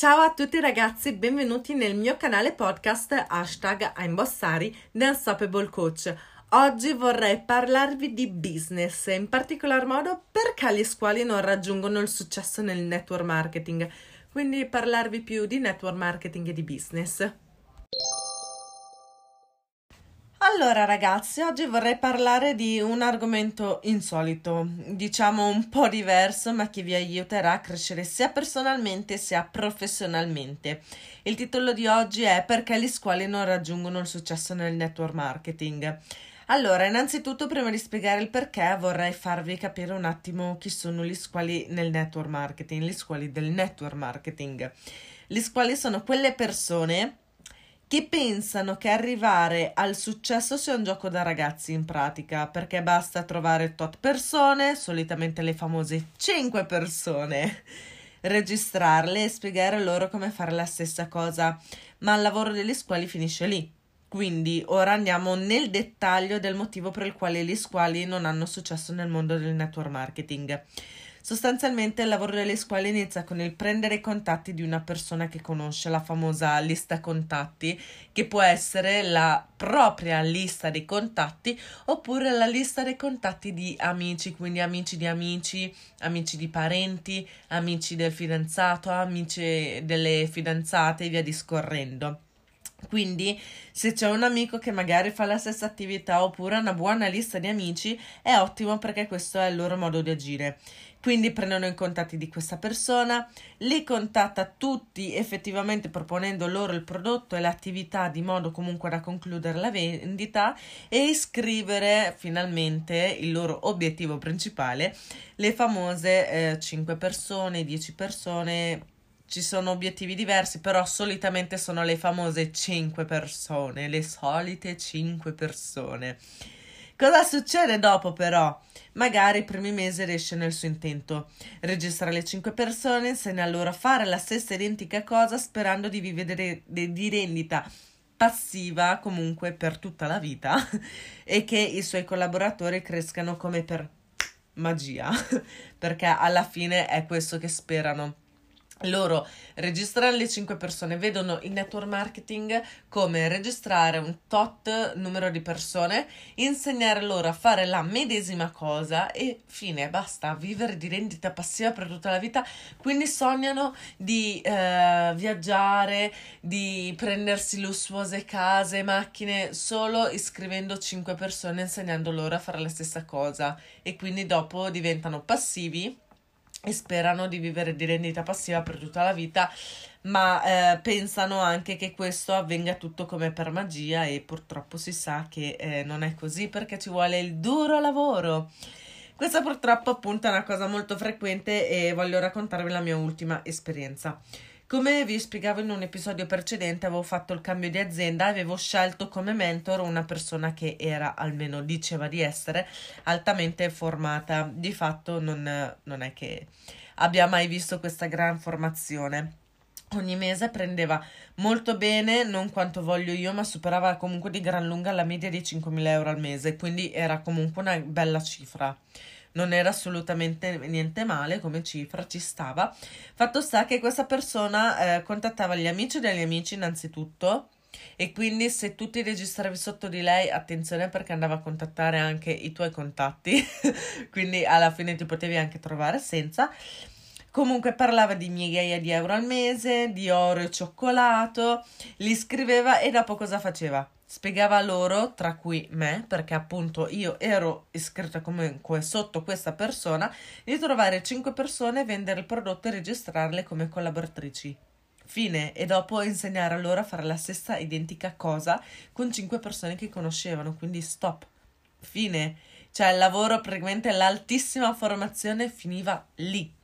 Ciao a tutti ragazzi, benvenuti nel mio canale podcast hashtag I'm Bossari The Unstoppable Coach. Oggi vorrei parlarvi di business, in particolar modo perché gli squali non raggiungono il successo nel network marketing, quindi parlarvi più di network marketing e di business. Allora ragazzi, oggi vorrei parlare di un argomento insolito, diciamo un po' diverso, ma che vi aiuterà a crescere sia personalmente sia professionalmente. Il titolo di oggi è Perché gli squali non raggiungono il successo nel network marketing. Allora, innanzitutto, prima di spiegare il perché, vorrei farvi capire un attimo chi sono gli squali nel network marketing, gli squali del network marketing. Gli squali sono quelle persone che pensano che arrivare al successo sia un gioco da ragazzi in pratica, perché basta trovare tot persone, solitamente le famose 5 persone, registrarle e spiegare loro come fare la stessa cosa, ma il lavoro degli squali finisce lì. Quindi ora andiamo nel dettaglio del motivo per il quale gli squali non hanno successo nel mondo del network marketing. Sostanzialmente il lavoro delle scuole inizia con il prendere i contatti di una persona che conosce, la famosa lista contatti, che può essere la propria lista dei contatti oppure la lista dei contatti di amici, quindi amici di amici, amici di parenti, amici del fidanzato, amici delle fidanzate e via discorrendo. Quindi, se c'è un amico che magari fa la stessa attività oppure una buona lista di amici, è ottimo perché questo è il loro modo di agire. Quindi prendono i contatti di questa persona, li contatta tutti effettivamente proponendo loro il prodotto e l'attività di modo comunque da concludere la vendita e iscrivere finalmente il loro obiettivo principale, le famose eh, 5 persone, 10 persone, ci sono obiettivi diversi, però solitamente sono le famose 5 persone, le solite 5 persone. Cosa succede dopo però? Magari i primi mesi riesce nel suo intento. Registra le 5 persone, insegna loro a fare la stessa identica cosa sperando di vivere di rendita passiva comunque per tutta la vita e che i suoi collaboratori crescano come per magia, perché alla fine è questo che sperano loro registrano le 5 persone, vedono il network marketing come registrare un tot numero di persone, insegnare loro a fare la medesima cosa e fine, basta, vivere di rendita passiva per tutta la vita. Quindi sognano di eh, viaggiare, di prendersi lussuose case, macchine, solo iscrivendo 5 persone, insegnando loro a fare la stessa cosa e quindi dopo diventano passivi e sperano di vivere di rendita passiva per tutta la vita, ma eh, pensano anche che questo avvenga tutto come per magia e purtroppo si sa che eh, non è così perché ci vuole il duro lavoro. Questa purtroppo appunto è una cosa molto frequente e voglio raccontarvi la mia ultima esperienza. Come vi spiegavo in un episodio precedente, avevo fatto il cambio di azienda e avevo scelto come mentor una persona che era, almeno diceva di essere, altamente formata. Di fatto non, non è che abbia mai visto questa gran formazione. Ogni mese prendeva molto bene, non quanto voglio io, ma superava comunque di gran lunga la media di 5.000 euro al mese, quindi era comunque una bella cifra non era assolutamente niente male come cifra, ci stava. Fatto sta che questa persona eh, contattava gli amici degli amici innanzitutto e quindi se tu ti registravi sotto di lei, attenzione perché andava a contattare anche i tuoi contatti, quindi alla fine ti potevi anche trovare senza. Comunque parlava di migliaia di euro al mese, di oro e cioccolato, li scriveva e dopo cosa faceva? spiegava loro, tra cui me, perché appunto io ero iscritta comunque sotto questa persona, di trovare 5 persone, vendere il prodotto e registrarle come collaboratrici. Fine. E dopo insegnare loro a fare la stessa identica cosa con 5 persone che conoscevano, quindi stop. Fine. Cioè il lavoro praticamente l'altissima formazione finiva lì.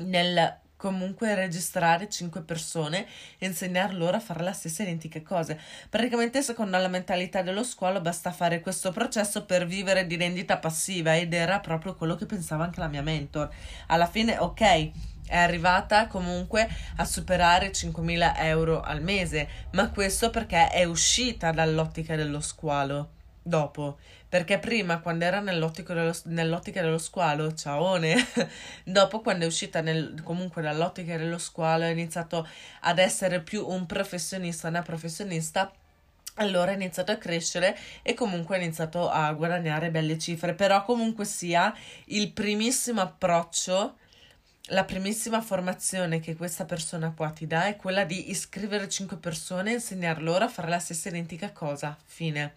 Nel comunque registrare 5 persone e insegnare loro a fare la stessa identica cosa. Praticamente, secondo la mentalità dello scuolo, basta fare questo processo per vivere di rendita passiva ed era proprio quello che pensava anche la mia mentor. Alla fine, ok, è arrivata comunque a superare 5.000 euro al mese, ma questo perché è uscita dall'ottica dello squalo dopo, perché prima quando era nell'ottica dello, nell'ottica dello squalo, ciaone, dopo quando è uscita nel, comunque dall'ottica dello squalo ha iniziato ad essere più un professionista, una professionista allora ha iniziato a crescere e comunque ha iniziato a guadagnare belle cifre, però comunque sia il primissimo approccio la primissima formazione che questa persona qua ti dà è quella di iscrivere 5 persone e insegnar loro a fare la stessa identica cosa. Fine.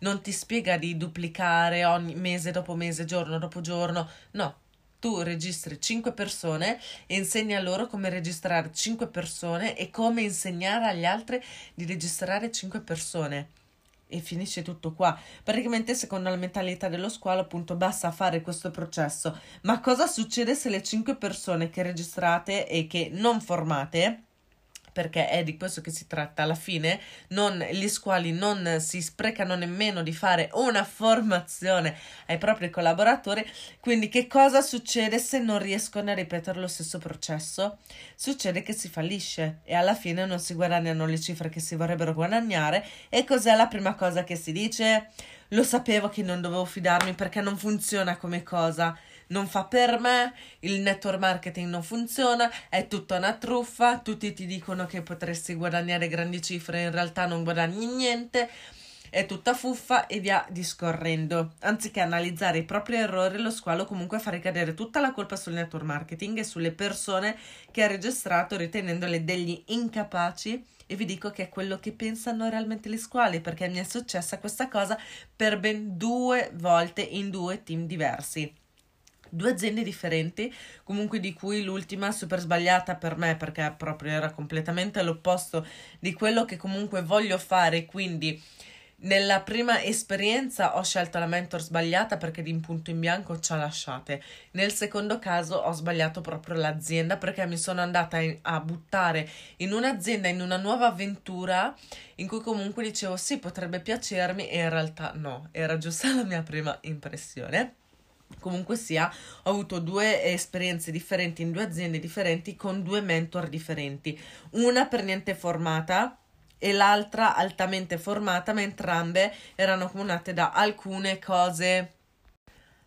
Non ti spiega di duplicare ogni mese dopo mese, giorno dopo giorno. No, tu registri 5 persone e insegni a loro come registrare 5 persone e come insegnare agli altri di registrare 5 persone e finisce tutto qua. Praticamente, secondo la mentalità dello squalo, appunto, basta fare questo processo. Ma cosa succede se le 5 persone che registrate e che non formate perché è di questo che si tratta alla fine, non, gli squali non si sprecano nemmeno di fare una formazione ai propri collaboratori, quindi che cosa succede se non riescono a ripetere lo stesso processo? Succede che si fallisce e alla fine non si guadagnano le cifre che si vorrebbero guadagnare e cos'è la prima cosa che si dice? Lo sapevo che non dovevo fidarmi perché non funziona come cosa non fa per me, il network marketing non funziona, è tutta una truffa, tutti ti dicono che potresti guadagnare grandi cifre, in realtà non guadagni niente, è tutta fuffa e via discorrendo. Anziché analizzare i propri errori, lo squalo comunque fa ricadere tutta la colpa sul network marketing e sulle persone che ha registrato ritenendole degli incapaci e vi dico che è quello che pensano realmente gli squali perché mi è successa questa cosa per ben due volte in due team diversi due aziende differenti, comunque di cui l'ultima super sbagliata per me perché proprio era completamente l'opposto di quello che comunque voglio fare, quindi nella prima esperienza ho scelto la mentor sbagliata perché di punto in bianco ci ha lasciate. Nel secondo caso ho sbagliato proprio l'azienda perché mi sono andata a buttare in un'azienda, in una nuova avventura in cui comunque dicevo sì, potrebbe piacermi e in realtà no, era giusta la mia prima impressione. Comunque sia, ho avuto due esperienze differenti in due aziende differenti con due mentor differenti. Una per niente formata e l'altra altamente formata, ma entrambe erano accomunate da alcune cose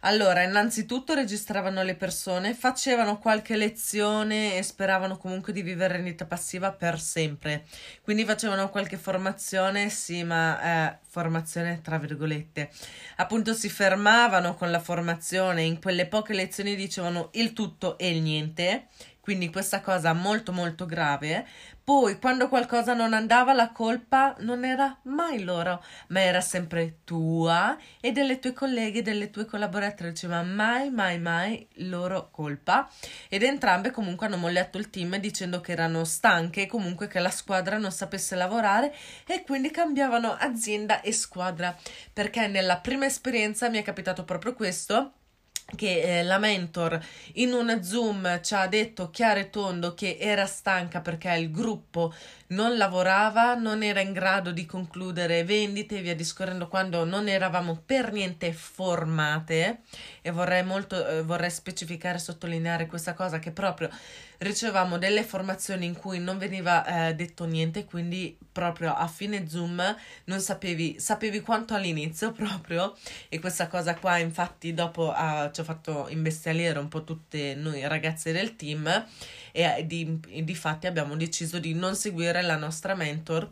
allora, innanzitutto registravano le persone, facevano qualche lezione e speravano comunque di vivere rendita passiva per sempre. Quindi facevano qualche formazione, sì, ma eh, formazione tra virgolette. Appunto si fermavano con la formazione, in quelle poche lezioni dicevano il tutto e il niente quindi questa cosa molto molto grave. Poi quando qualcosa non andava la colpa non era mai loro, ma era sempre tua e delle tue colleghe, delle tue collaboratrici, ma mai mai mai loro colpa. Ed entrambe comunque hanno mollato il team dicendo che erano stanche e comunque che la squadra non sapesse lavorare e quindi cambiavano azienda e squadra. Perché nella prima esperienza mi è capitato proprio questo che eh, la mentor in una Zoom ci ha detto chiaro e tondo che era stanca perché il gruppo non lavorava, non era in grado di concludere vendite e via discorrendo quando non eravamo per niente formate. E vorrei molto eh, vorrei specificare sottolineare questa cosa che proprio ricevavamo delle formazioni in cui non veniva eh, detto niente, quindi proprio a fine Zoom non sapevi, sapevi quanto all'inizio proprio. E questa cosa qua infatti dopo uh, ci ha fatto imbestialire un po' tutte noi ragazze del team e, e di, e di fatti abbiamo deciso di non seguire la nostra mentor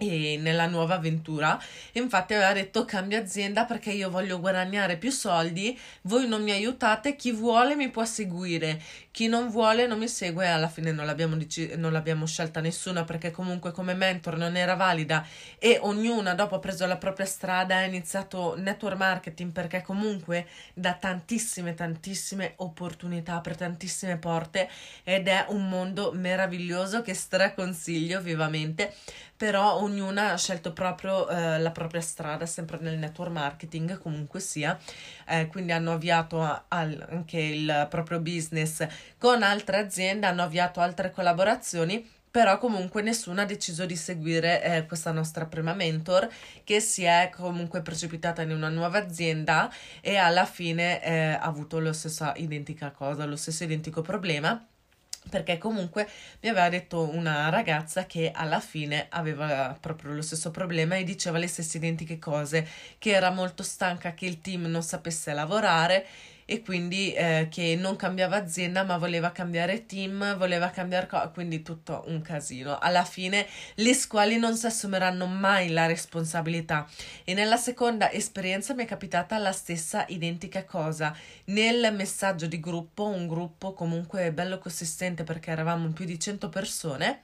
nella nuova avventura. Infatti aveva detto cambio azienda perché io voglio guadagnare più soldi, voi non mi aiutate, chi vuole mi può seguire, chi non vuole non mi segue. Alla fine non l'abbiamo, dec- non l'abbiamo scelta nessuna perché comunque come mentor non era valida. E ognuna dopo ha preso la propria strada ha iniziato network marketing perché comunque dà tantissime tantissime opportunità per tantissime porte ed è un mondo meraviglioso che straconsiglio vivamente. Però ognuna ha scelto proprio eh, la propria strada, sempre nel network marketing, comunque sia. Eh, quindi hanno avviato a, a, anche il proprio business con altre aziende, hanno avviato altre collaborazioni però comunque nessuno ha deciso di seguire eh, questa nostra prima mentor che si è comunque precipitata in una nuova azienda e alla fine eh, ha avuto la stessa identica cosa, lo stesso identico problema perché comunque mi aveva detto una ragazza che alla fine aveva proprio lo stesso problema e diceva le stesse identiche cose, che era molto stanca che il team non sapesse lavorare e quindi eh, che non cambiava azienda ma voleva cambiare team, voleva cambiare co- quindi tutto un casino. Alla fine le scuole non si assumeranno mai la responsabilità e nella seconda esperienza mi è capitata la stessa identica cosa. Nel messaggio di gruppo, un gruppo comunque bello consistente perché eravamo più di 100 persone,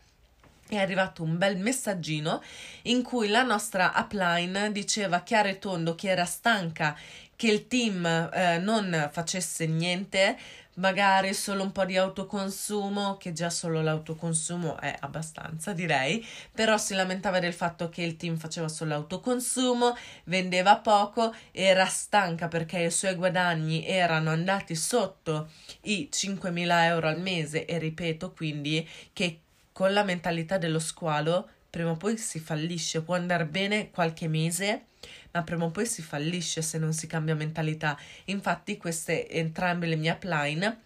è arrivato un bel messaggino in cui la nostra upline diceva chiaro e tondo che era stanca che il team eh, non facesse niente, magari solo un po' di autoconsumo, che già solo l'autoconsumo è abbastanza, direi, però si lamentava del fatto che il team faceva solo autoconsumo, vendeva poco, era stanca perché i suoi guadagni erano andati sotto i 5.000 euro al mese. E ripeto quindi che con la mentalità dello squalo prima o poi si fallisce, può andare bene qualche mese, ma prima o poi si fallisce se non si cambia mentalità. Infatti, queste entrambe le mie upline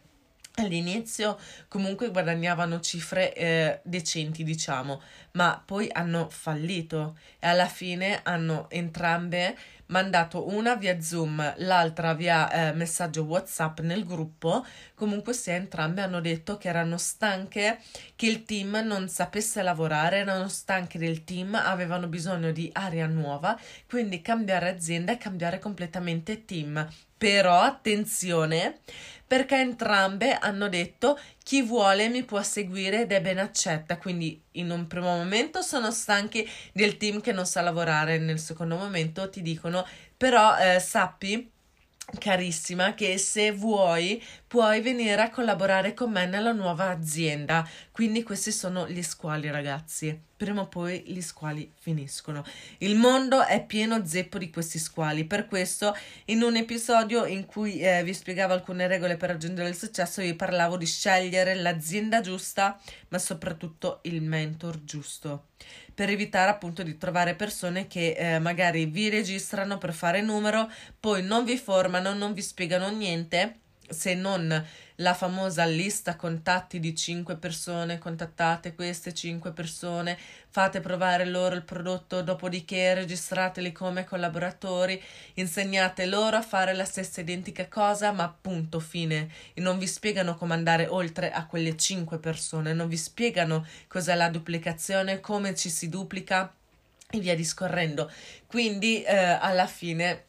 all'inizio comunque guadagnavano cifre eh, decenti, diciamo, ma poi hanno fallito e alla fine hanno entrambe mandato una via Zoom, l'altra via eh, messaggio WhatsApp nel gruppo. Comunque sia entrambe hanno detto che erano stanche, che il team non sapesse lavorare, erano stanche del team, avevano bisogno di aria nuova, quindi cambiare azienda e cambiare completamente team. Però attenzione, perché entrambe hanno detto chi vuole mi può seguire ed è ben accetta. Quindi in un primo momento sono stanchi del team che non sa lavorare, nel secondo momento ti dicono però eh, sappi carissima che se vuoi puoi venire a collaborare con me nella nuova azienda. Quindi questi sono gli squali ragazzi. Prima o poi gli squali finiscono. Il mondo è pieno zeppo di questi squali. Per questo in un episodio in cui eh, vi spiegavo alcune regole per raggiungere il successo vi parlavo di scegliere l'azienda giusta ma soprattutto il mentor giusto. Per evitare appunto di trovare persone che eh, magari vi registrano per fare numero, poi non vi formano, non vi spiegano niente se non la famosa lista contatti di 5 persone, contattate queste 5 persone, fate provare loro il prodotto, dopodiché registrateli come collaboratori, insegnate loro a fare la stessa identica cosa, ma appunto fine. E non vi spiegano come andare oltre a quelle 5 persone, non vi spiegano cos'è la duplicazione, come ci si duplica e via discorrendo. Quindi eh, alla fine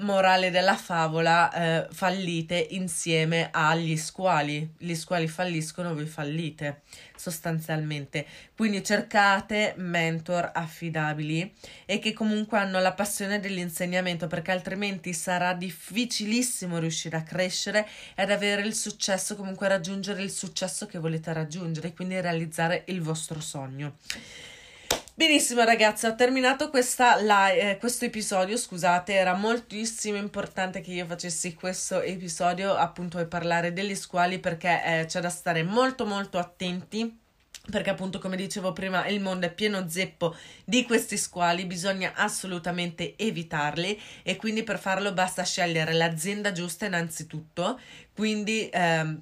morale della favola, eh, fallite insieme agli squali. Gli squali falliscono, voi fallite sostanzialmente. Quindi cercate mentor affidabili e che comunque hanno la passione dell'insegnamento perché altrimenti sarà difficilissimo riuscire a crescere ed avere il successo, comunque raggiungere il successo che volete raggiungere, quindi realizzare il vostro sogno. Benissimo ragazzi, ho terminato questa, la, eh, questo episodio, scusate, era moltissimo importante che io facessi questo episodio appunto per parlare degli squali perché eh, c'è da stare molto molto attenti perché appunto come dicevo prima il mondo è pieno zeppo di questi squali, bisogna assolutamente evitarli e quindi per farlo basta scegliere l'azienda giusta innanzitutto, quindi ehm,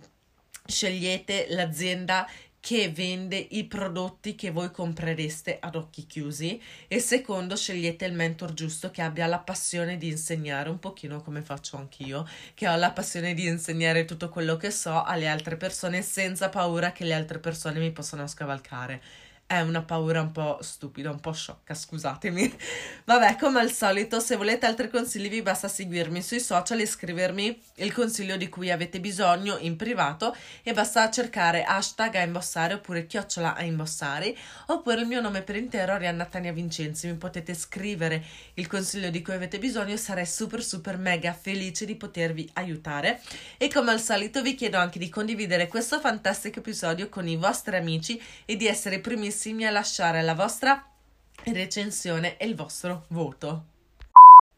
scegliete l'azienda che vende i prodotti che voi comprereste ad occhi chiusi e secondo scegliete il mentor giusto che abbia la passione di insegnare un pochino come faccio anch'io che ho la passione di insegnare tutto quello che so alle altre persone senza paura che le altre persone mi possano scavalcare è una paura un po' stupida, un po' sciocca, scusatemi. Vabbè, come al solito, se volete altri consigli vi basta seguirmi sui social e scrivermi il consiglio di cui avete bisogno in privato e basta cercare hashtag a imbossare oppure chiocciola a imbossare oppure il mio nome per intero Arianna Tania Vincenzi. Mi potete scrivere il consiglio di cui avete bisogno e sarei super super mega felice di potervi aiutare. E come al solito vi chiedo anche di condividere questo fantastico episodio con i vostri amici e di essere primissimi a lasciare la vostra recensione e il vostro voto.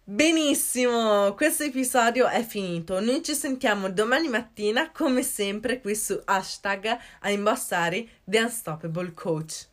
Benissimo, questo episodio è finito. Noi ci sentiamo domani mattina, come sempre, qui su hashtag a imbossare The Unstoppable Coach.